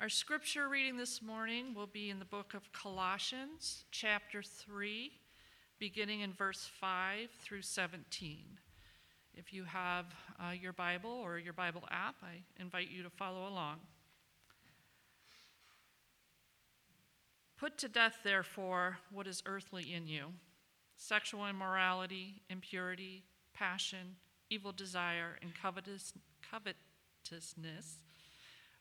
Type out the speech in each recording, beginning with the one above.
Our scripture reading this morning will be in the book of Colossians, chapter 3, beginning in verse 5 through 17. If you have uh, your Bible or your Bible app, I invite you to follow along. Put to death, therefore, what is earthly in you sexual immorality, impurity, passion, evil desire, and covetous, covetousness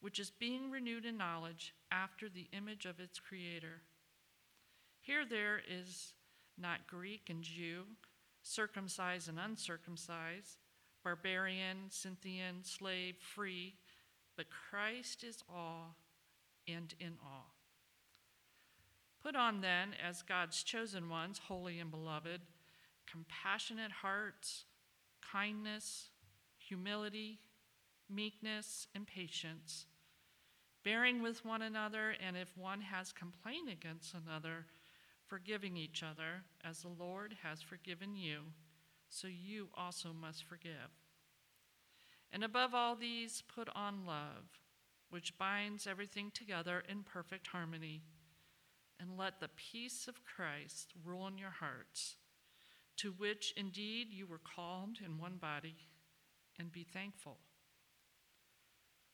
which is being renewed in knowledge after the image of its creator. Here there is not Greek and Jew, circumcised and uncircumcised, barbarian, Scythian, slave, free, but Christ is all and in all. Put on then, as God's chosen ones, holy and beloved, compassionate hearts, kindness, humility, meekness, and patience, bearing with one another, and if one has complaint against another, forgiving each other, as the Lord has forgiven you, so you also must forgive. And above all these, put on love, which binds everything together in perfect harmony. And let the peace of Christ rule in your hearts, to which indeed you were called in one body, and be thankful.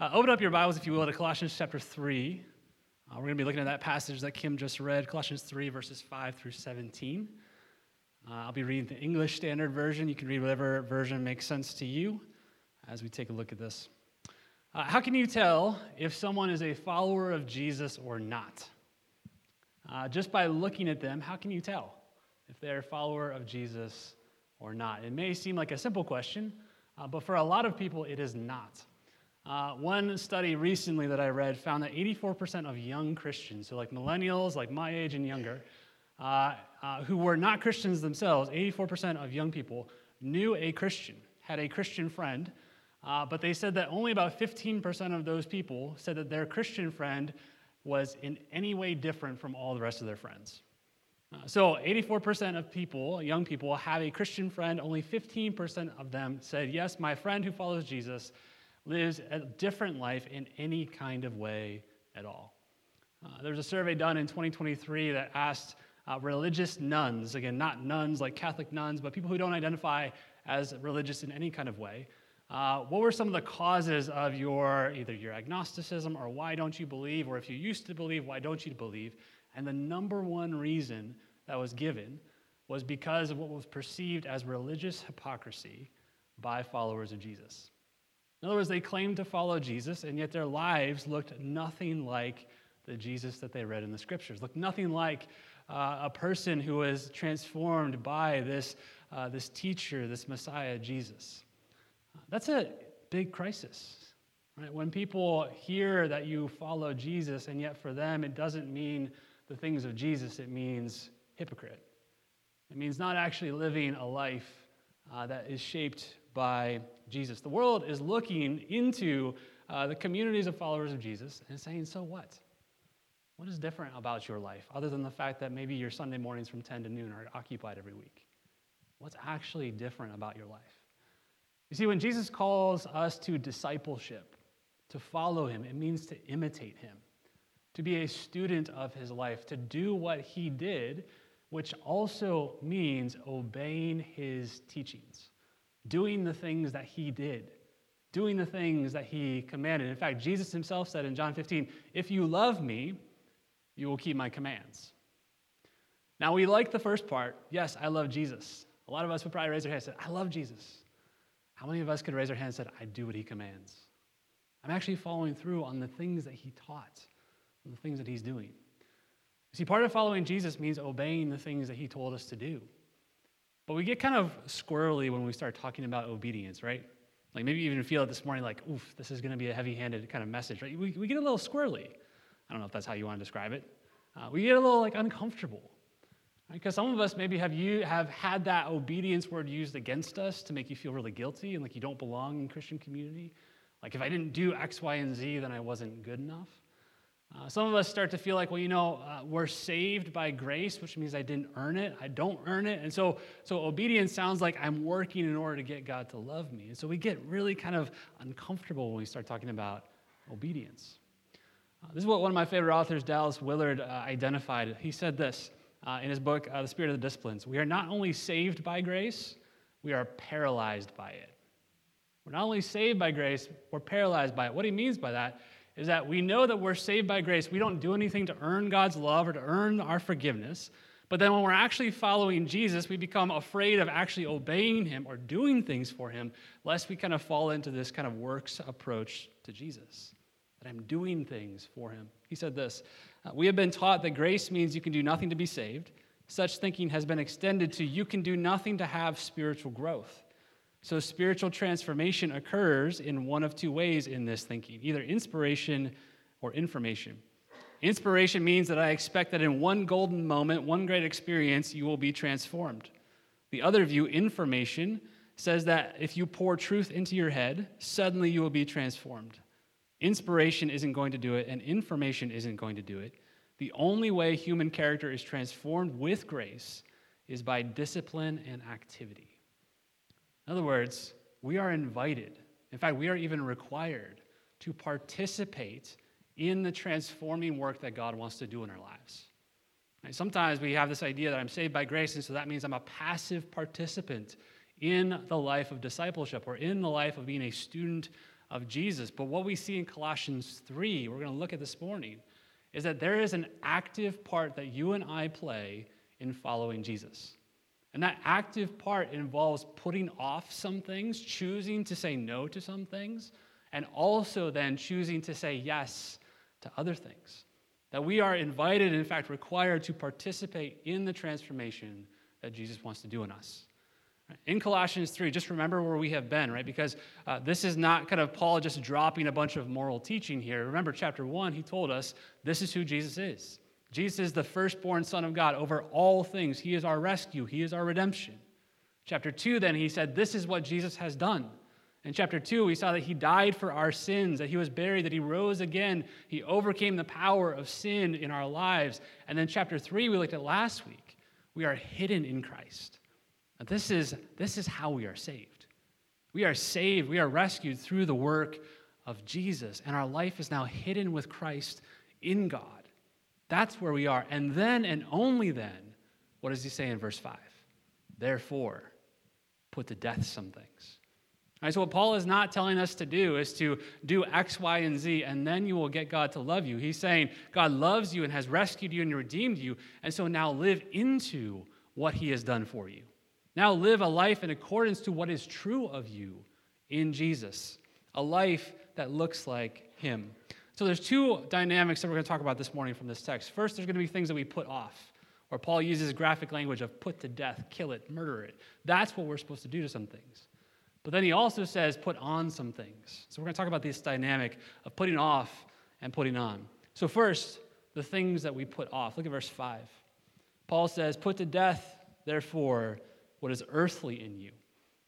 Uh, open up your Bibles, if you will, to Colossians chapter 3. Uh, we're going to be looking at that passage that Kim just read, Colossians 3, verses 5 through 17. Uh, I'll be reading the English Standard Version. You can read whatever version makes sense to you as we take a look at this. Uh, how can you tell if someone is a follower of Jesus or not? Uh, just by looking at them, how can you tell if they're a follower of Jesus or not? It may seem like a simple question, uh, but for a lot of people, it is not. Uh, one study recently that I read found that 84% of young Christians, so like millennials, like my age and younger, uh, uh, who were not Christians themselves, 84% of young people knew a Christian, had a Christian friend, uh, but they said that only about 15% of those people said that their Christian friend was in any way different from all the rest of their friends. Uh, so 84% of people, young people, have a Christian friend. Only 15% of them said, Yes, my friend who follows Jesus lives a different life in any kind of way at all. Uh, there was a survey done in 2023 that asked uh, religious nones, again, not nuns like Catholic nuns, but people who don't identify as religious in any kind of way. Uh, what were some of the causes of your either your agnosticism or why don't you believe, or if you used to believe, why don't you believe? And the number one reason that was given was because of what was perceived as religious hypocrisy by followers of Jesus. In other words, they claimed to follow Jesus, and yet their lives looked nothing like the Jesus that they read in the scriptures, looked nothing like uh, a person who was transformed by this, uh, this teacher, this Messiah, Jesus. That's a big crisis. Right? When people hear that you follow Jesus, and yet for them it doesn't mean the things of Jesus, it means hypocrite. It means not actually living a life uh, that is shaped by Jesus. The world is looking into uh, the communities of followers of Jesus and saying, So what? What is different about your life other than the fact that maybe your Sunday mornings from 10 to noon are occupied every week? What's actually different about your life? You see, when Jesus calls us to discipleship, to follow him, it means to imitate him, to be a student of his life, to do what he did, which also means obeying his teachings doing the things that he did, doing the things that he commanded. In fact, Jesus himself said in John 15, If you love me, you will keep my commands. Now, we like the first part. Yes, I love Jesus. A lot of us would probably raise our hand and say, I love Jesus. How many of us could raise our hand and say, I do what he commands? I'm actually following through on the things that he taught, on the things that he's doing. See, part of following Jesus means obeying the things that he told us to do. But we get kind of squirrely when we start talking about obedience, right? Like maybe you even feel it this morning like, oof, this is going to be a heavy handed kind of message, right? We, we get a little squirrely. I don't know if that's how you want to describe it. Uh, we get a little like uncomfortable. Because some of us maybe have you have had that obedience word used against us to make you feel really guilty and like you don't belong in Christian community. Like if I didn't do X, Y, and Z, then I wasn't good enough. Uh, some of us start to feel like, well, you know, uh, we're saved by grace, which means I didn't earn it. I don't earn it. And so, so obedience sounds like I'm working in order to get God to love me. And so we get really kind of uncomfortable when we start talking about obedience. Uh, this is what one of my favorite authors, Dallas Willard, uh, identified. He said this uh, in his book, uh, The Spirit of the Disciplines We are not only saved by grace, we are paralyzed by it. We're not only saved by grace, we're paralyzed by it. What he means by that is that we know that we're saved by grace. We don't do anything to earn God's love or to earn our forgiveness. But then when we're actually following Jesus, we become afraid of actually obeying him or doing things for him, lest we kind of fall into this kind of works approach to Jesus. That I'm doing things for him. He said this uh, We have been taught that grace means you can do nothing to be saved. Such thinking has been extended to you can do nothing to have spiritual growth. So, spiritual transformation occurs in one of two ways in this thinking either inspiration or information. Inspiration means that I expect that in one golden moment, one great experience, you will be transformed. The other view, information, says that if you pour truth into your head, suddenly you will be transformed. Inspiration isn't going to do it, and information isn't going to do it. The only way human character is transformed with grace is by discipline and activity. In other words, we are invited, in fact, we are even required to participate in the transforming work that God wants to do in our lives. Sometimes we have this idea that I'm saved by grace, and so that means I'm a passive participant in the life of discipleship or in the life of being a student of Jesus. But what we see in Colossians 3, we're going to look at this morning, is that there is an active part that you and I play in following Jesus. And that active part involves putting off some things, choosing to say no to some things, and also then choosing to say yes to other things. That we are invited, in fact, required to participate in the transformation that Jesus wants to do in us. In Colossians 3, just remember where we have been, right? Because uh, this is not kind of Paul just dropping a bunch of moral teaching here. Remember, chapter 1, he told us this is who Jesus is. Jesus is the firstborn Son of God over all things. He is our rescue, He is our redemption. Chapter 2, then, he said, This is what Jesus has done. In chapter 2, we saw that he died for our sins, that he was buried, that he rose again. He overcame the power of sin in our lives. And then chapter 3, we looked at last week. We are hidden in Christ. Now, this is, this is how we are saved. We are saved, we are rescued through the work of Jesus, and our life is now hidden with Christ in God. That's where we are. And then and only then, what does he say in verse 5? Therefore, put to death some things. All right, so, what Paul is not telling us to do is to do X, Y, and Z, and then you will get God to love you. He's saying God loves you and has rescued you and redeemed you, and so now live into what he has done for you. Now live a life in accordance to what is true of you in Jesus, a life that looks like him. So there's two dynamics that we're going to talk about this morning from this text. First, there's going to be things that we put off, where Paul uses graphic language of put to death, kill it, murder it. That's what we're supposed to do to some things. But then he also says put on some things. So we're going to talk about this dynamic of putting off and putting on. So first, the things that we put off. Look at verse 5. Paul says, Put to death, therefore, what is earthly in you.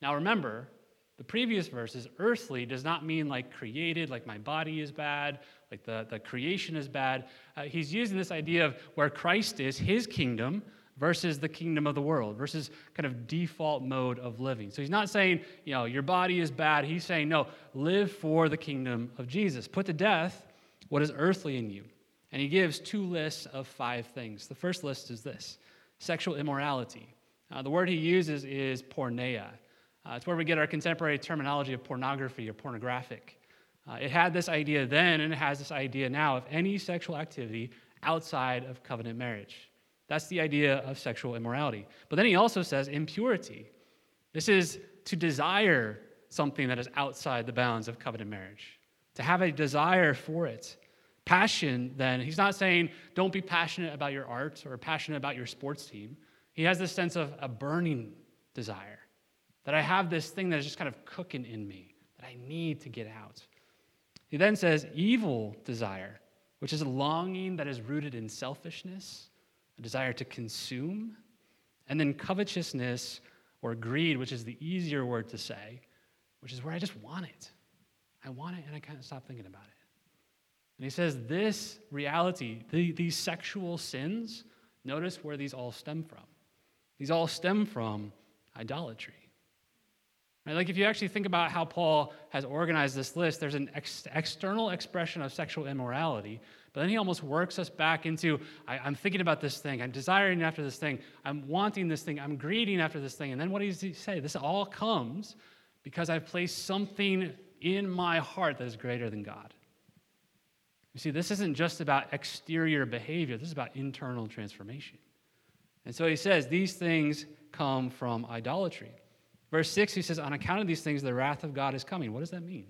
Now remember, the previous verses, earthly does not mean like created, like my body is bad, like the, the creation is bad. Uh, he's using this idea of where Christ is, his kingdom, versus the kingdom of the world, versus kind of default mode of living. So he's not saying, you know, your body is bad. He's saying, no, live for the kingdom of Jesus. Put to death what is earthly in you. And he gives two lists of five things. The first list is this sexual immorality. Uh, the word he uses is porneia. Uh, it's where we get our contemporary terminology of pornography or pornographic. Uh, it had this idea then, and it has this idea now of any sexual activity outside of covenant marriage. That's the idea of sexual immorality. But then he also says impurity. This is to desire something that is outside the bounds of covenant marriage, to have a desire for it. Passion, then, he's not saying don't be passionate about your art or passionate about your sports team. He has this sense of a burning desire that I have this thing that is just kind of cooking in me that I need to get out. He then says evil desire, which is a longing that is rooted in selfishness, a desire to consume, and then covetousness or greed, which is the easier word to say, which is where I just want it. I want it and I can't stop thinking about it. And he says this reality, the, these sexual sins, notice where these all stem from. These all stem from idolatry. Right? Like if you actually think about how Paul has organized this list, there's an ex- external expression of sexual immorality, but then he almost works us back into I, am thinking about this thing, I'm desiring after this thing, I'm wanting this thing, I'm greeting after this thing. And then what does he say? This all comes because I've placed something in my heart that is greater than God. You see, this isn't just about exterior behavior, this is about internal transformation. And so he says these things come from idolatry. Verse 6, he says, On account of these things, the wrath of God is coming. What does that mean?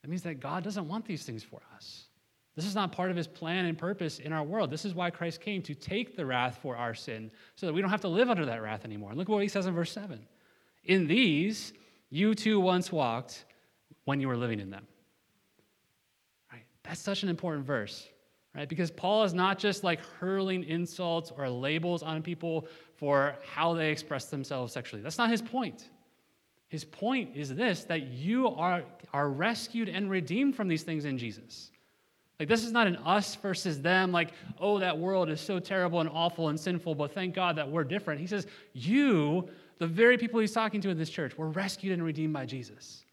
That means that God doesn't want these things for us. This is not part of his plan and purpose in our world. This is why Christ came to take the wrath for our sin so that we don't have to live under that wrath anymore. And look at what he says in verse 7. In these, you too once walked when you were living in them. Right? That's such an important verse right? Because Paul is not just like hurling insults or labels on people for how they express themselves sexually. That's not his point. His point is this that you are, are rescued and redeemed from these things in Jesus. Like, this is not an us versus them, like, oh, that world is so terrible and awful and sinful, but thank God that we're different. He says, you, the very people he's talking to in this church, were rescued and redeemed by Jesus.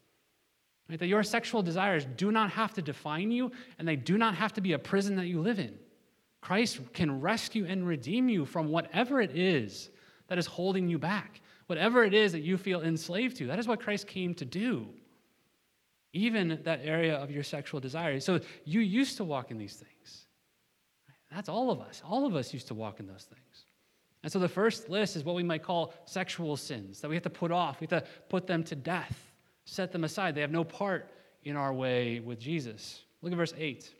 Right? That your sexual desires do not have to define you, and they do not have to be a prison that you live in. Christ can rescue and redeem you from whatever it is that is holding you back, whatever it is that you feel enslaved to. That is what Christ came to do, even that area of your sexual desires. So you used to walk in these things. That's all of us. All of us used to walk in those things. And so the first list is what we might call sexual sins that we have to put off, we have to put them to death set them aside. They have no part in our way with Jesus. Look at verse 8.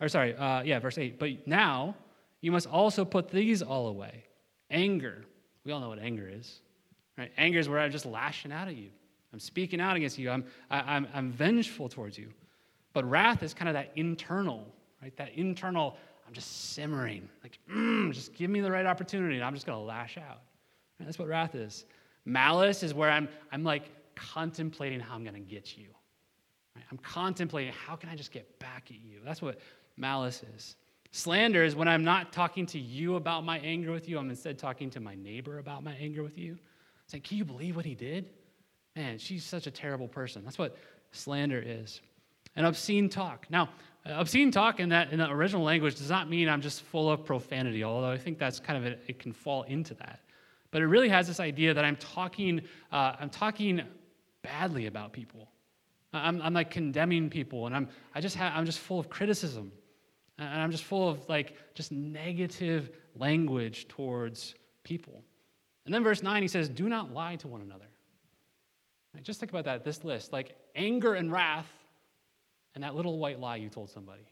Or sorry, uh, yeah, verse 8. But now you must also put these all away anger. We all know what anger is. Right? Anger is where I'm just lashing out at you. I'm speaking out against you. I'm, I, am i I'm vengeful towards you. But wrath is kind of that internal, right? That internal, I'm just simmering. Like, mm, just give me the right opportunity and I'm just going to lash out. Right? That's what wrath is. Malice is where I'm, I'm like contemplating how I'm going to get you. Right? I'm contemplating how can I just get back at you. That's what malice is. Slander is when I'm not talking to you about my anger with you, I'm instead talking to my neighbor about my anger with you. Saying, Can you believe what he did? Man, she's such a terrible person. That's what slander is. And obscene talk. Now, obscene talk in that in the original language does not mean I'm just full of profanity, although I think that's kind of a, it can fall into that. But it really has this idea that I'm talking, uh, I'm talking badly about people. I'm, I'm like condemning people, and I'm, I just ha- I'm just full of criticism. And I'm just full of like just negative language towards people. And then verse 9, he says, Do not lie to one another. Right, just think about that, this list like anger and wrath, and that little white lie you told somebody.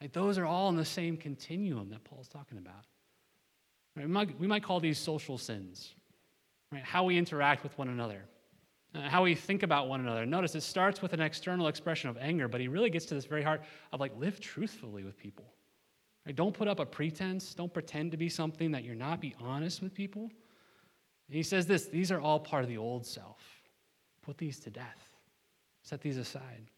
Right, those are all in the same continuum that Paul's talking about. Right, we, might, we might call these social sins, right? how we interact with one another Uh, how we think about one another. Notice it starts with an external expression of anger, but he really gets to this very heart of like, live truthfully with people. Right? Don't put up a pretense. Don't pretend to be something that you're not. Be honest with people. And he says this these are all part of the old self. Put these to death, set these aside.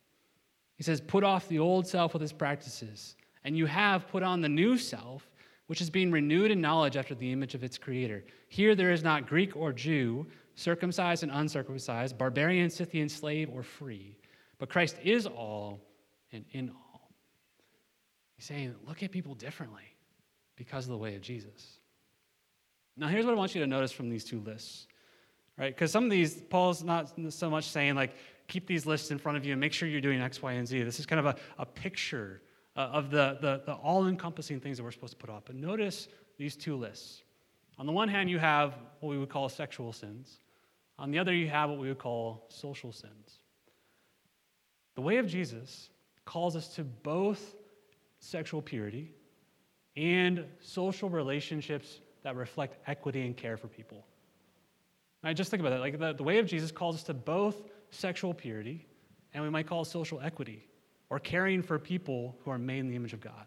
He says, put off the old self with its practices, and you have put on the new self, which is being renewed in knowledge after the image of its creator. Here there is not Greek or Jew circumcised and uncircumcised, barbarian, Scythian, slave, or free. But Christ is all and in all. He's saying, look at people differently because of the way of Jesus. Now, here's what I want you to notice from these two lists, right? Because some of these, Paul's not so much saying, like, keep these lists in front of you and make sure you're doing X, Y, and Z. This is kind of a, a picture uh, of the, the, the all encompassing things that we're supposed to put up. But notice these two lists. On the one hand, you have what we would call sexual sins. On the other, you have what we would call social sins. The way of Jesus calls us to both sexual purity and social relationships that reflect equity and care for people. Right, just think about that. Like the, the way of Jesus calls us to both sexual purity and we might call social equity or caring for people who are made in the image of God.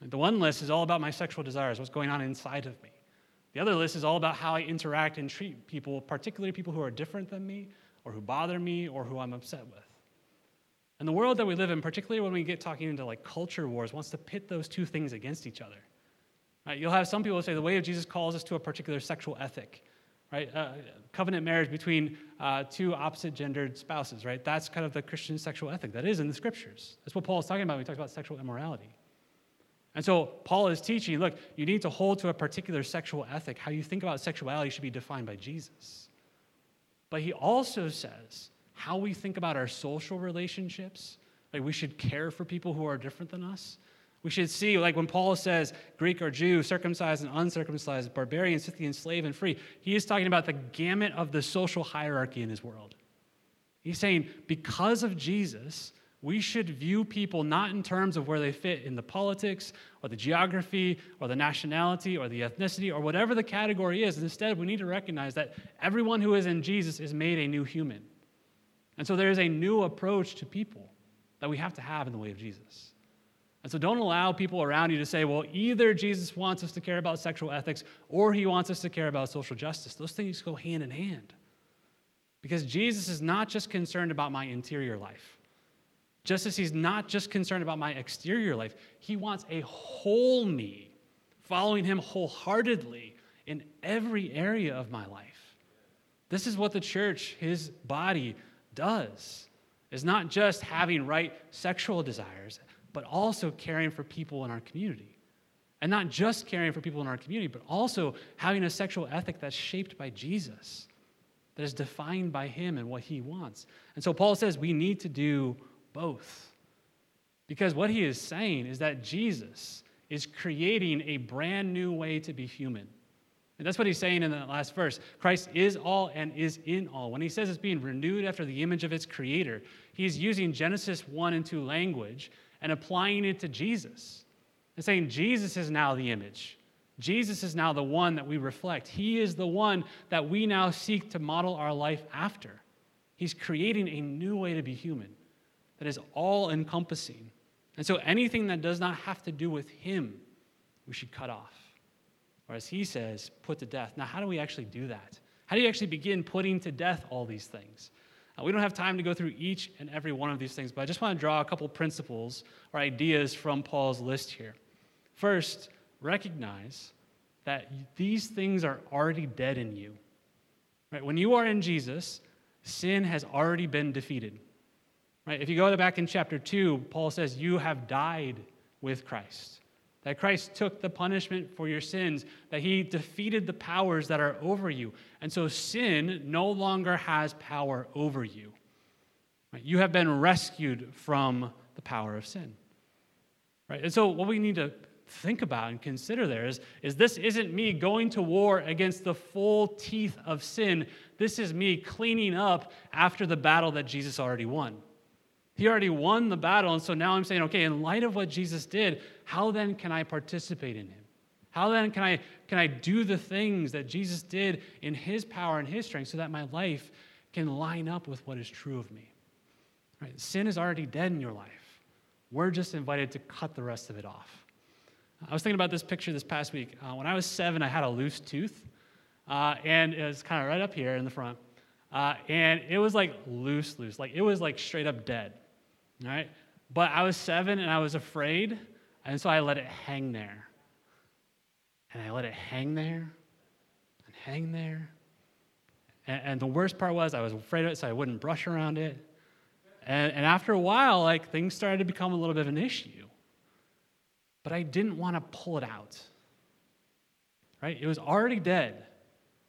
The one list is all about my sexual desires, what's going on inside of me. The other list is all about how I interact and treat people, particularly people who are different than me, or who bother me, or who I'm upset with. And the world that we live in, particularly when we get talking into like culture wars, wants to pit those two things against each other. Right? You'll have some people say the way of Jesus calls us to a particular sexual ethic, right? Uh, covenant marriage between uh, two opposite gendered spouses, right? That's kind of the Christian sexual ethic. That is in the scriptures. That's what Paul is talking about when he talks about sexual immorality. And so Paul is teaching look, you need to hold to a particular sexual ethic. How you think about sexuality should be defined by Jesus. But he also says how we think about our social relationships, like we should care for people who are different than us. We should see, like when Paul says Greek or Jew, circumcised and uncircumcised, barbarian, Scythian, slave, and free, he is talking about the gamut of the social hierarchy in his world. He's saying, because of Jesus, we should view people not in terms of where they fit in the politics or the geography or the nationality or the ethnicity or whatever the category is. Instead, we need to recognize that everyone who is in Jesus is made a new human. And so there is a new approach to people that we have to have in the way of Jesus. And so don't allow people around you to say, well, either Jesus wants us to care about sexual ethics or he wants us to care about social justice. Those things go hand in hand. Because Jesus is not just concerned about my interior life. Just as he's not just concerned about my exterior life, he wants a whole me, following him wholeheartedly in every area of my life. This is what the church, his body, does. Is not just having right sexual desires, but also caring for people in our community. And not just caring for people in our community, but also having a sexual ethic that's shaped by Jesus, that is defined by him and what he wants. And so Paul says we need to do both. Because what he is saying is that Jesus is creating a brand new way to be human. And that's what he's saying in that last verse. Christ is all and is in all. When he says it's being renewed after the image of its creator, he's using Genesis 1 and 2 language and applying it to Jesus. And saying Jesus is now the image. Jesus is now the one that we reflect. He is the one that we now seek to model our life after. He's creating a new way to be human that is all encompassing. And so anything that does not have to do with Him, we should cut off. Or as He says, put to death. Now, how do we actually do that? How do you actually begin putting to death all these things? Uh, we don't have time to go through each and every one of these things, but I just want to draw a couple principles or ideas from Paul's list here. First, recognize that these things are already dead in you. Right? When you are in Jesus, sin has already been defeated. Right? If you go back in chapter 2, Paul says, You have died with Christ. That Christ took the punishment for your sins, that he defeated the powers that are over you. And so sin no longer has power over you. Right? You have been rescued from the power of sin. Right? And so what we need to think about and consider there is, is this isn't me going to war against the full teeth of sin. This is me cleaning up after the battle that Jesus already won. He already won the battle. And so now I'm saying, okay, in light of what Jesus did, how then can I participate in him? How then can I, can I do the things that Jesus did in his power and his strength so that my life can line up with what is true of me? Right? Sin is already dead in your life. We're just invited to cut the rest of it off. I was thinking about this picture this past week. Uh, when I was seven, I had a loose tooth, uh, and it was kind of right up here in the front. Uh, and it was like loose, loose. Like it was like straight up dead. All right? But I was seven and I was afraid, and so I let it hang there. And I let it hang there and hang there. And, and the worst part was I was afraid of it, so I wouldn't brush around it. And, and after a while, like things started to become a little bit of an issue. But I didn't want to pull it out. Right? It was already dead,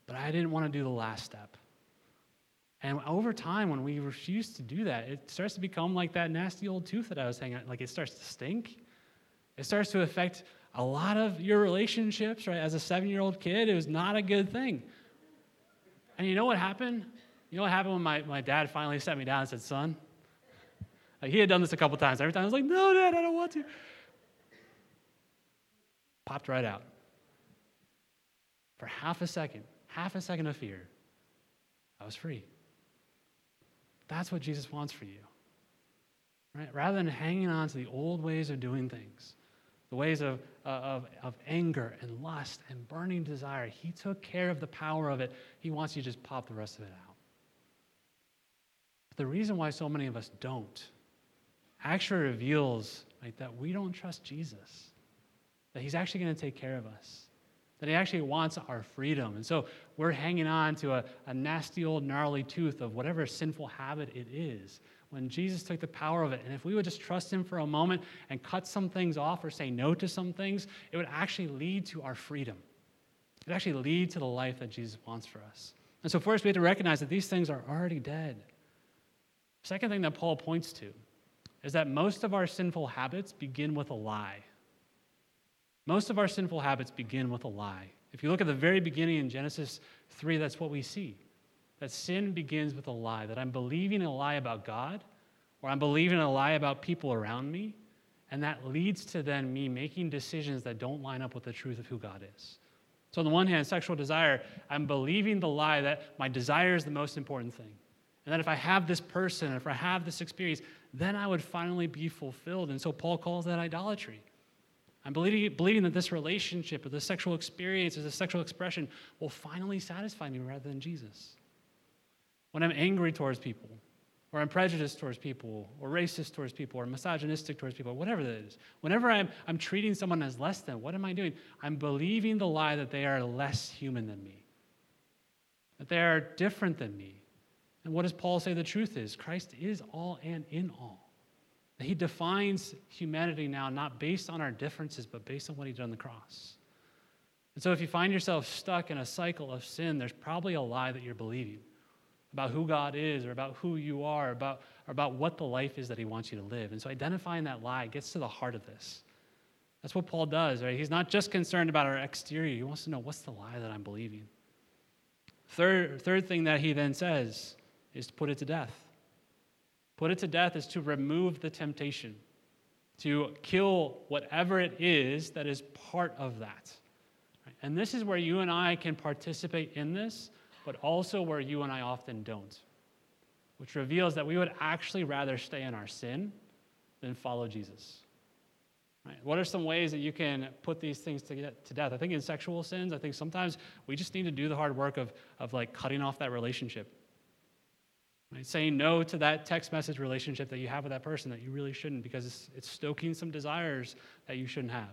but I didn't want to do the last step. And over time, when we refuse to do that, it starts to become like that nasty old tooth that I was hanging out. Like it starts to stink. It starts to affect a lot of your relationships, right, as a seven year old kid, it was not a good thing. And you know what happened? You know what happened when my, my dad finally sat me down and said, Son, like he had done this a couple times. Every time I was like, No, dad, I don't want to. Popped right out. For half a second, half a second of fear, I was free. That's what Jesus wants for you. Right? Rather than hanging on to the old ways of doing things, the ways of, uh, of, of anger and lust and burning desire, he took care of the power of it. He wants you to just pop the rest of it out. But the reason why so many of us don't actually reveals that we don't trust Jesus, that he's actually going to take care of us that he actually wants our freedom. And so we're hanging on to a, a, nasty old gnarly tooth of whatever sinful habit it is. When Jesus took the power of it, and if we would just trust him for a moment and cut some things off or say no to some things, it would actually lead to our freedom. It would actually lead to the life that Jesus wants for us. And so, first, we have to recognize that these things are already dead. Second thing that Paul points to is that most of our sinful habits begin with a lie. Most of our sinful habits begin with a lie. If you look at the very beginning in Genesis 3, that's what we see. That sin begins with a lie, that I'm believing a lie about God, or I'm believing a lie about people around me, and that leads to then me making decisions that don't line up with the truth of who God is. So, on the one hand, sexual desire, I'm believing the lie that my desire is the most important thing. And that if I have this person, if I have this experience, then I would finally be fulfilled. And so, Paul calls that idolatry. I'm believing, believing that this relationship or this sexual experience or this sexual expression will finally satisfy me rather than Jesus. When I'm angry towards people, or I'm prejudiced towards people, or racist towards people, or misogynistic towards people, whatever that is, whenever I'm, I'm treating someone as less than, what am I doing? I'm believing the lie that they are less human than me, that they are different than me. And what does Paul say the truth is? Christ is all and in all. He defines humanity now not based on our differences, but based on what he did on the cross. And so if you find yourself stuck in a cycle of sin, there's probably a lie that you're believing about who God is or about who you are, about, or about what the life is that he wants you to live. And so identifying that lie gets to the heart of this. That's what Paul does, right? He's not just concerned about our exterior, he wants to know what's the lie that I'm believing. Third, third thing that he then says is to put it to death. Put it to death is to remove the temptation, to kill whatever it is that is part of that. And this is where you and I can participate in this, but also where you and I often don't, which reveals that we would actually rather stay in our sin than follow Jesus. Right? What are some ways that you can put these things to, to death? I think in sexual sins, I think sometimes we just need to do the hard work of, of like cutting off that relationship Right? Saying no to that text message relationship that you have with that person that you really shouldn't because it's, it's stoking some desires that you shouldn't have.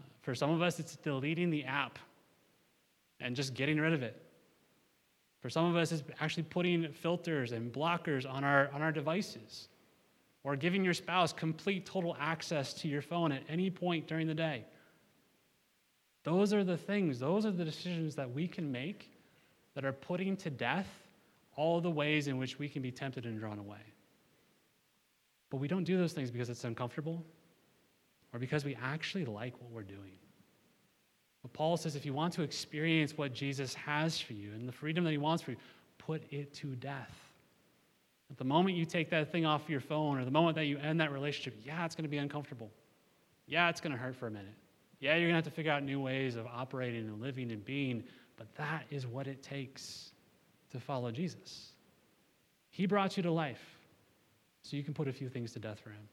Uh, for some of us, it's deleting the app and just getting rid of it. For some of us, it's actually putting filters and blockers on our, on our devices or giving your spouse complete total access to your phone at any point during the day. Those are the things, those are the decisions that we can make that are putting to death all the ways in which we can be tempted and drawn away. But we don't do those things because it's uncomfortable or because we actually like what we're doing. But Paul says if you want to experience what Jesus has for you and the freedom that he wants for you, put it to death. At the moment you take that thing off your phone or the moment that you end that relationship, yeah, it's going to be uncomfortable. Yeah, it's going to hurt for a minute. Yeah, you're going to have to figure out new ways of operating and living and being, but that is what it takes to follow Jesus. He brought you to life so you can put a few things to death for him.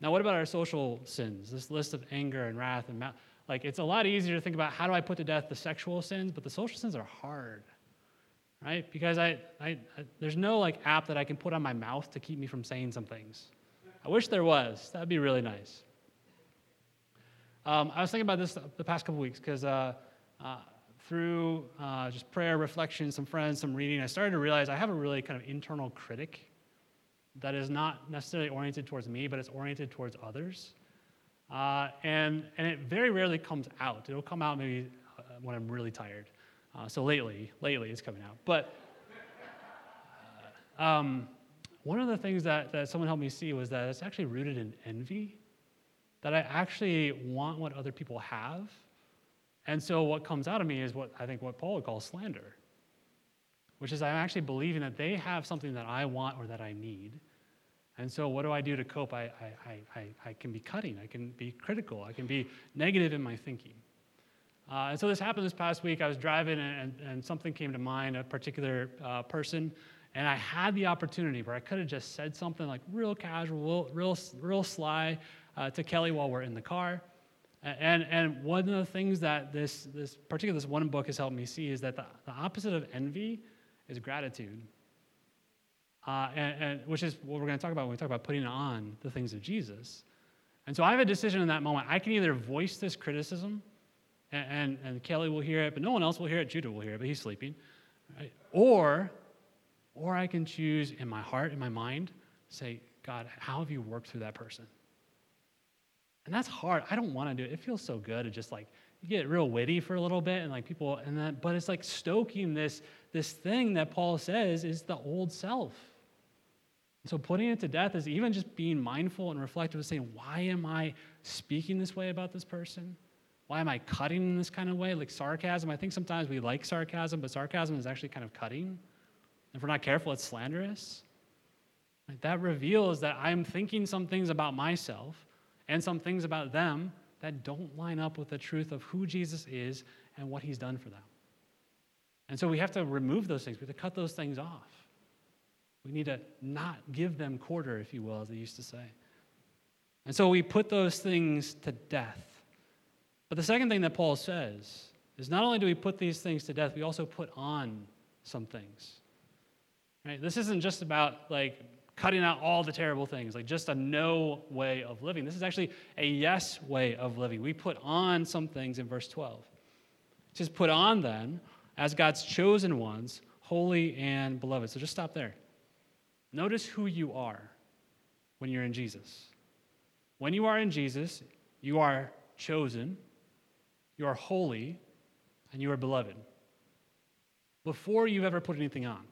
Now, what about our social sins? This list of anger and wrath and mouth. Like, it's a lot easier to think about how do I put to death the sexual sins, but the social sins are hard, right? Because I, I, I there's no like app that I can put on my mouth to keep me from saying some things. I wish there was. That'd be really nice. Um, I was thinking about this the past couple weeks because uh, uh, through uh, just prayer, reflection, some friends, some reading, I started to realize I have a really kind of internal critic that is not necessarily oriented towards me, but it's oriented towards others. Uh, and, and it very rarely comes out. It'll come out maybe uh, when I'm really tired. Uh, so lately, lately it's coming out. But uh, um, one of the things that, that someone helped me see was that it's actually rooted in envy that I actually want what other people have. And so what comes out of me is what I think what Paul would call slander, which is I'm actually believing that they have something that I want or that I need. And so what do I do to cope? I, I, I, I can be cutting, I can be critical, I can be negative in my thinking. Uh, and so this happened this past week. I was driving and, and something came to mind, a particular uh, person, and I had the opportunity where I could have just said something like real casual, real, real sly uh, to Kelly while we're in the car. And, and one of the things that this, this particular this one book has helped me see is that the, the opposite of envy is gratitude. Uh, and, and, which is what we're going to talk about when we talk about putting on the things of Jesus. And so I have a decision in that moment. I can either voice this criticism, and, and, and Kelly will hear it, but no one else will hear it. Judah will hear it, but he's sleeping. Right? Or, or I can choose in my heart, in my mind, say, God, how have you worked through that person? And that's hard. I don't want to do it. It feels so good to just like you get real witty for a little bit and like people and then but it's like stoking this this thing that Paul says is the old self. So putting it to death is even just being mindful and reflective of saying, why am I speaking this way about this person? Why am I cutting in this kind of way? Like sarcasm. I think sometimes we like sarcasm, but sarcasm is actually kind of cutting. If we're not careful, it's slanderous. Like that reveals that I'm thinking some things about myself and some things about them that don't line up with the truth of who Jesus is and what he's done for them. And so we have to remove those things. We have to cut those things off. We need to not give them quarter, if you will, as they used to say. And so we put those things to death. But the second thing that Paul says is not only do we put these things to death, we also put on some things. Right? This isn't just about like cutting out all the terrible things, like just a no way of living. This is actually a yes way of living. We put on some things in verse 12. It says, Put on then, as God's chosen ones, holy and beloved. So just stop there. Notice who you are when you're in Jesus. When you are in Jesus, you are chosen, you are holy, and you are beloved. Before you've ever put anything on.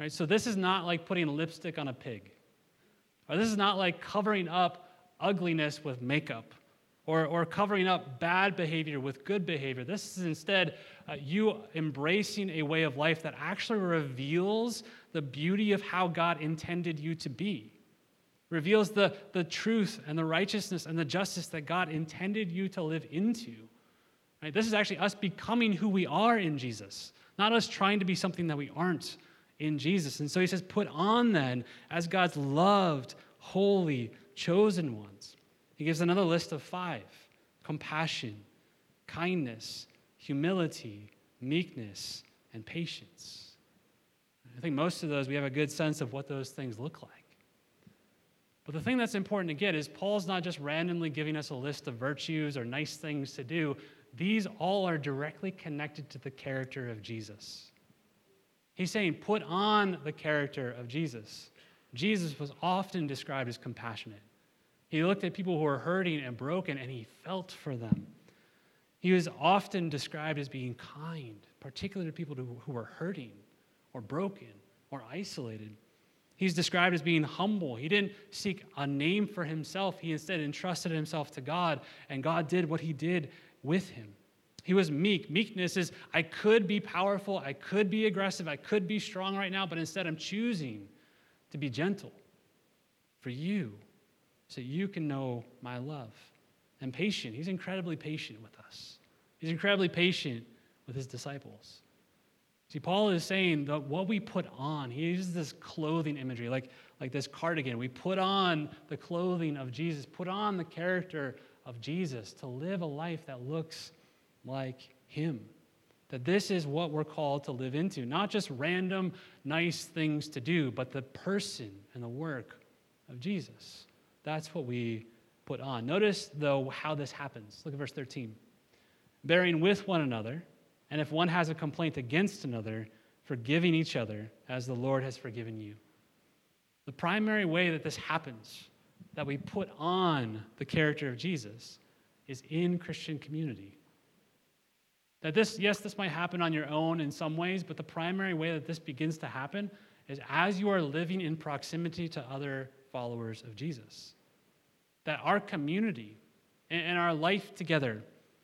Right? So this is not like putting lipstick on a pig. Or this is not like covering up ugliness with makeup or, or covering up bad behavior with good behavior. This is instead uh, you embracing a way of life that actually reveals the beauty of how God intended you to be, reveals the, the truth and the righteousness and the justice that God intended you to live into. Right? This is actually us becoming who we are in Jesus, not us trying to be something that we aren't in Jesus. And so he says, Put on then as God's loved, holy, chosen ones. He gives another list of five compassion, kindness, humility, meekness, and patience. I think most of those we have a good sense of what those things look like. But the thing that's important to get is Paul's not just randomly giving us a list of virtues or nice things to do. These all are directly connected to the character of Jesus. He's saying, put on the character of Jesus. Jesus was often described as compassionate. He looked at people who were hurting and broken and he felt for them. He was often described as being kind, particularly to people who were hurting or broken or isolated. He's described as being humble. He didn't seek a name for himself, he instead entrusted himself to God, and God did what he did with him. He was meek. Meekness is I could be powerful, I could be aggressive, I could be strong right now, but instead I'm choosing to be gentle for you so you can know my love. And patient. He's incredibly patient with us, he's incredibly patient with his disciples. See, Paul is saying that what we put on, he uses this clothing imagery, like, like this cardigan. We put on the clothing of Jesus, put on the character of Jesus to live a life that looks like Him. That this is what we're called to live into. Not just random, nice things to do, but the person and the work of Jesus. That's what we put on. Notice, though, how this happens. Look at verse 13. Bearing with one another, and if one has a complaint against another, forgiving each other as the Lord has forgiven you. The primary way that this happens, that we put on the character of Jesus, is in Christian community. That this, yes, this might happen on your own in some ways, but the primary way that this begins to happen is as you are living in proximity to other followers of Jesus. that our community and, our life together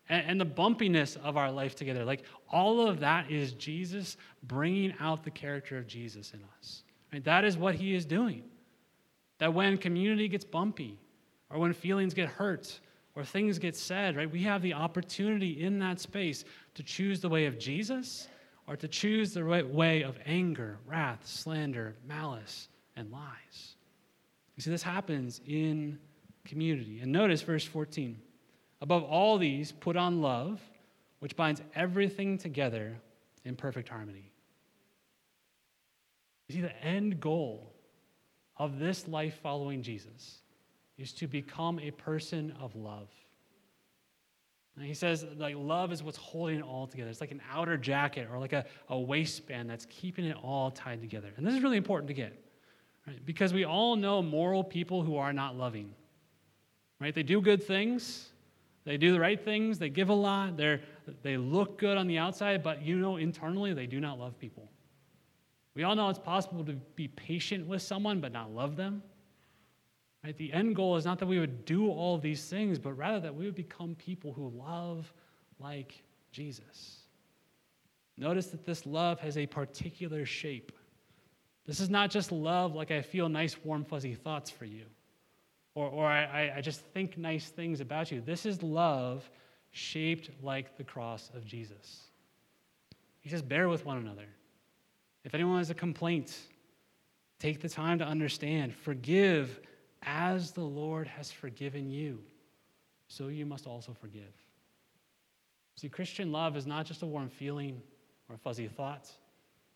and, and the bumpiness of our life together, like all of that is Jesus bringing out the character of Jesus in us. Right? That is what he is doing. That when community gets bumpy, or when feelings get hurt, or things get said, right, we have the opportunity in that space to choose the way of Jesus or to choose the right way of anger, wrath, slander, malice, and lies. You see, this happens in community. And notice verse 14. Above all these, put on love, which binds everything together in perfect harmony. You see, the end goal of this life following Jesus is to become a person of love. And he says, like, love is what's holding it all together. It's like an outer jacket or like a, a waistband that's keeping it all tied together. And this is really important to get, right? Because we all know moral people who are not loving, right? They do good things, they do the right things, they give a lot, they they look good on the outside, but you know internally they do not love people. We all know it's possible to be patient with someone but not love them. Right? The end goal is not that we would do all these things, but rather that we would become people who love like Jesus. Notice that this love has a particular shape. This is not just love like I feel nice, warm, fuzzy thoughts for you, or, or I, I just think nice things about you. This is love shaped like the cross of Jesus. He says, Bear with one another. If anyone has a complaint, take the time to understand, forgive as the Lord has forgiven you, so you must also forgive. See, Christian love is not just a warm feeling or a fuzzy thought,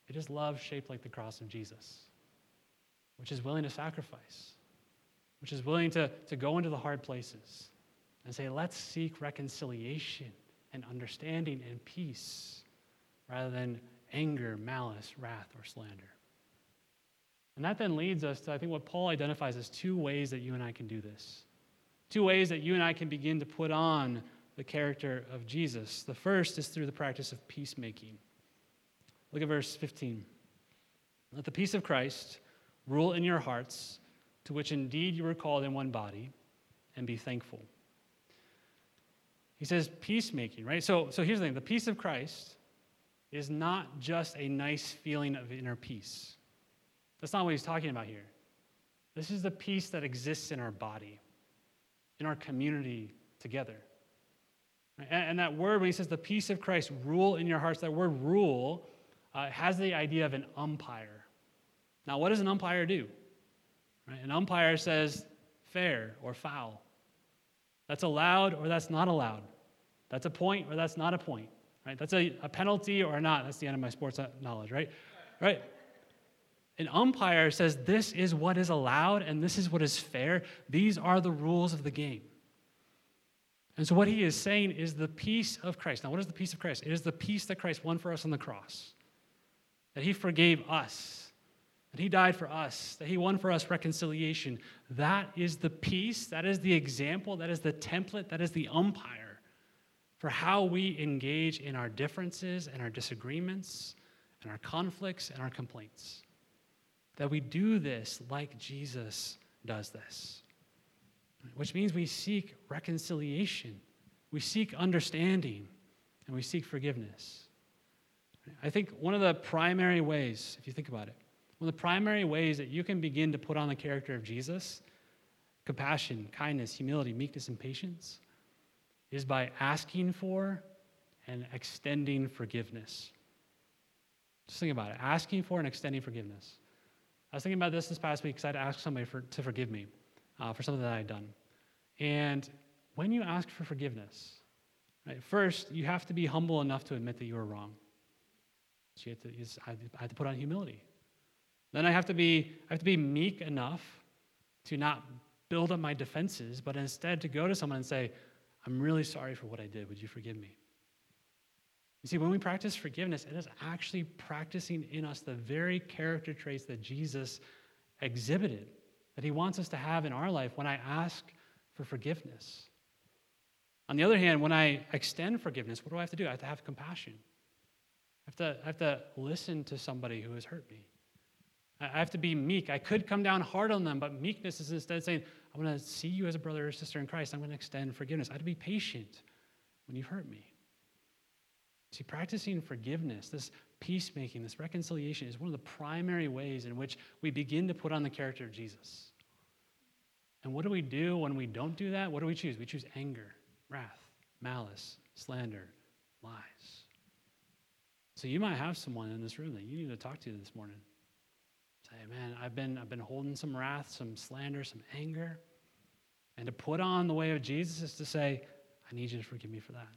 it is love shaped like the cross of Jesus, which is willing to sacrifice, which is willing to, to go into the hard places and say, let's seek reconciliation and understanding and peace rather than anger, malice, wrath, or slander. And that then leads us to, I think, what Paul identifies as two ways that you and I can do this. Two ways that you and I can begin to put on the character of Jesus. The first is through the practice of peacemaking. Look at verse 15. Let the peace of Christ rule in your hearts, to which indeed you were called in one body, and be thankful. He says peacemaking, right? So, so here's the thing the peace of Christ is not just a nice feeling of inner peace. That's not what he's talking about here. This is the peace that exists in our body, in our community together. And, that word, when he says the peace of Christ rule in your hearts, that word rule uh, has the idea of an umpire. Now, what does an umpire do? Right? An umpire says fair or foul. That's allowed or that's not allowed. That's a point or that's not a point. Right? That's a, a penalty or not. That's the end of my sports knowledge, right? Right? An umpire says this is what is allowed and this is what is fair. These are the rules of the game. And so, what he is saying is the peace of Christ. Now, what is the peace of Christ? It is the peace that Christ won for us on the cross, that he forgave us, that he died for us, that he won for us reconciliation. That is the peace, that is the example, that is the template, that is the umpire for how we engage in our differences and our disagreements and our conflicts and our complaints that we do this like Jesus does this, which means we seek reconciliation, we seek understanding, and we seek forgiveness. I think one of the primary ways, if you think about it, one of the primary ways that you can begin to put on the character of Jesus compassion, kindness, humility, meekness, and patience is by asking for and extending forgiveness. Just think about it asking for and extending forgiveness. I was thinking about this this past week because I had asked somebody for, to forgive me uh, for something that I had done. And when you ask for forgiveness, right, first, you have to be humble enough to admit that you were wrong. So you have to, you just, I have to put on humility. Then I have to be, I have to be meek enough to not build up my defenses, but instead to go to someone and say, I'm really sorry for what I did. Would you forgive me? You see, when we practice forgiveness, it is actually practicing in us the very character traits that Jesus exhibited, that he wants us to have in our life when I ask for forgiveness. On the other hand, when I extend forgiveness, what do I have to do? I have to have compassion. I have to, I have to listen to somebody who has hurt me. I have to be meek. I could come down hard on them, but meekness is instead saying, I want to see you as a brother or sister in Christ. I'm going to extend forgiveness. I have to be patient when you've hurt me. See, practicing forgiveness, this peacemaking, this reconciliation is one of the primary ways in which we begin to put on the character of Jesus. And what do we do when we don't do that? What do we choose? We choose anger, wrath, malice, slander, lies. So you might have someone in this room that you need to talk to this morning. Say, man, I've been, I've been holding some wrath, some slander, some anger. And to put on the way of Jesus is to say, I need you to forgive me for that.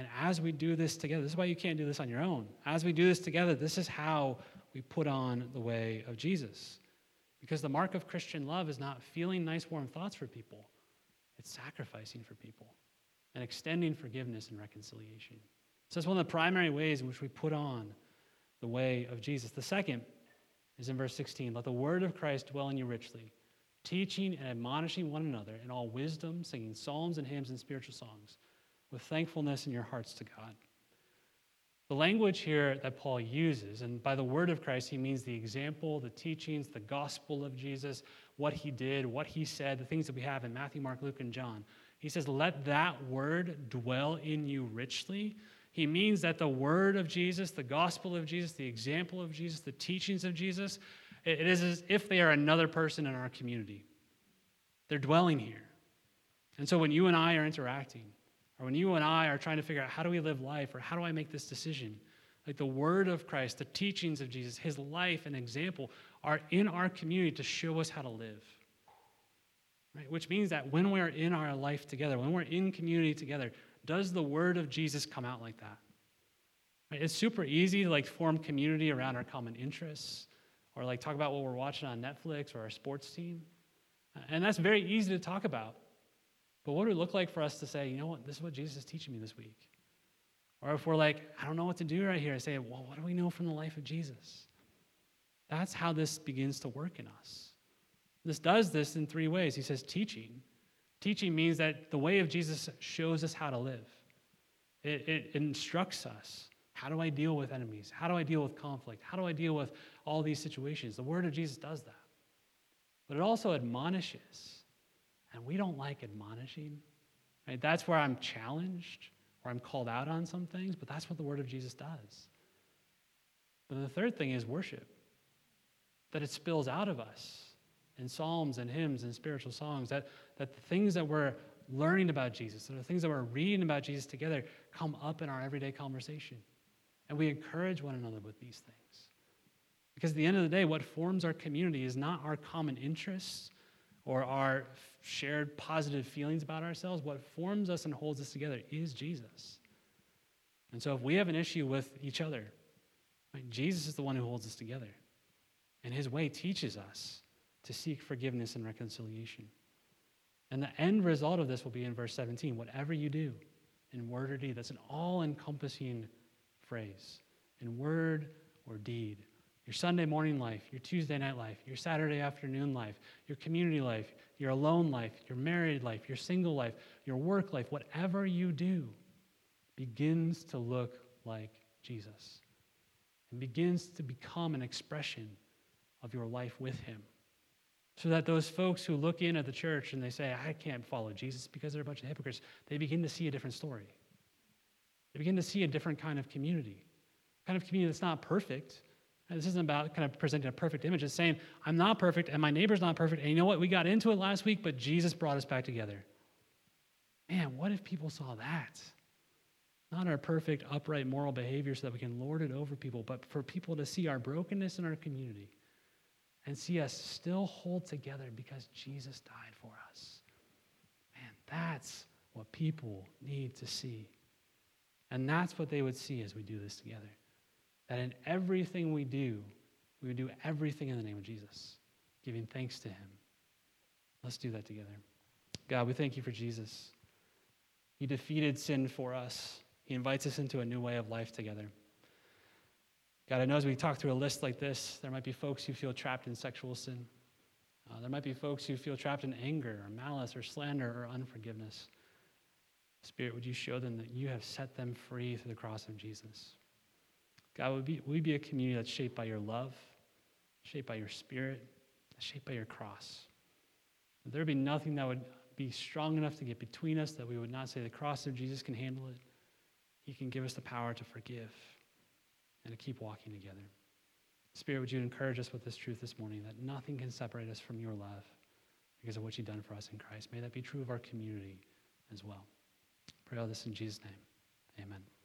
And as we do this together, this is why you can't do this on your own. As we do this together, this is how we put on the way of Jesus. Because the mark of Christian love is not feeling nice, warm thoughts for people, it's sacrificing for people and extending forgiveness and reconciliation. So that's one of the primary ways in which we put on the way of Jesus. The second is in verse 16 let the word of Christ dwell in you richly, teaching and admonishing one another in all wisdom, singing psalms and hymns and spiritual songs with thankfulness in your hearts to God. The language here that Paul uses, and by the word of Christ, he means the example, the teachings, the gospel of Jesus, what he did, what he said, the things that we have in Matthew, Mark, Luke, and John. He says, Let that word dwell in you richly. He means that the word of Jesus, the gospel of Jesus, the example of Jesus, the teachings of Jesus, it is as if they are another person in our community. They're dwelling here. And so when you and I are interacting, or when you and I are trying to figure out how do we live life, or how do I make this decision, like the word of Christ, the teachings of Jesus, his life and example are in our community to show us how to live. Right? Which means that when we're in our life together, when we're in community together, does the word of Jesus come out like that? Right? It's super easy to like form community around our common interests or like talk about what we're watching on Netflix or our sports team. And that's very easy to talk about. But what would it look like for us to say, you know what, this is what Jesus is teaching me this week? Or if we're like, I don't know what to do right here, I say, well, what do we know from the life of Jesus? That's how this begins to work in us. This does this in three ways. He says teaching. Teaching means that the way of Jesus shows us how to live, it, it instructs us. How do I deal with enemies? How do I deal with conflict? How do I deal with all these situations? The word of Jesus does that. But it also admonishes. And we don't like admonishing. Right? That's where I'm challenged or I'm called out on some things, but that's what the word of Jesus does. But the third thing is worship, that it spills out of us in psalms and hymns and spiritual songs, that, that the things that we're learning about Jesus and the things that we're reading about Jesus together come up in our everyday conversation. And we encourage one another with these things. Because at the end of the day, what forms our community is not our common interests or our shared positive feelings about ourselves. What forms us and holds us together is Jesus. And so if we have an issue with each other, right, Jesus is the one who holds us together. And his way teaches us to seek forgiveness and reconciliation. And the end result of this will be in verse 17 whatever you do, in word or deed, that's an all encompassing phrase, in word or deed. Your Sunday morning life, your Tuesday night life, your Saturday afternoon life, your community life, your alone life, your married life, your single life, your work life, whatever you do begins to look like Jesus and begins to become an expression of your life with Him. So that those folks who look in at the church and they say, I can't follow Jesus because they're a bunch of hypocrites, they begin to see a different story. They begin to see a different kind of community, a kind of community that's not perfect. This isn't about kind of presenting a perfect image. It's saying, I'm not perfect and my neighbor's not perfect. And you know what? We got into it last week, but Jesus brought us back together. Man, what if people saw that? Not our perfect, upright, moral behavior so that we can lord it over people, but for people to see our brokenness in our community and see us still hold together because Jesus died for us. Man, that's what people need to see. And that's what they would see as we do this together. That in everything we do, we would do everything in the name of Jesus, giving thanks to Him. Let's do that together. God, we thank you for Jesus. He defeated sin for us, He invites us into a new way of life together. God, I know as we talk through a list like this, there might be folks who feel trapped in sexual sin. Uh, there might be folks who feel trapped in anger or malice or slander or unforgiveness. Spirit, would you show them that you have set them free through the cross of Jesus? God, would we be a community that's shaped by your love, shaped by your spirit, shaped by your cross. There would be nothing that would be strong enough to get between us, that we would not say the cross of Jesus can handle it. He can give us the power to forgive and to keep walking together. Spirit, would you encourage us with this truth this morning that nothing can separate us from your love because of what you've done for us in Christ? May that be true of our community as well. Pray all this in Jesus' name. Amen.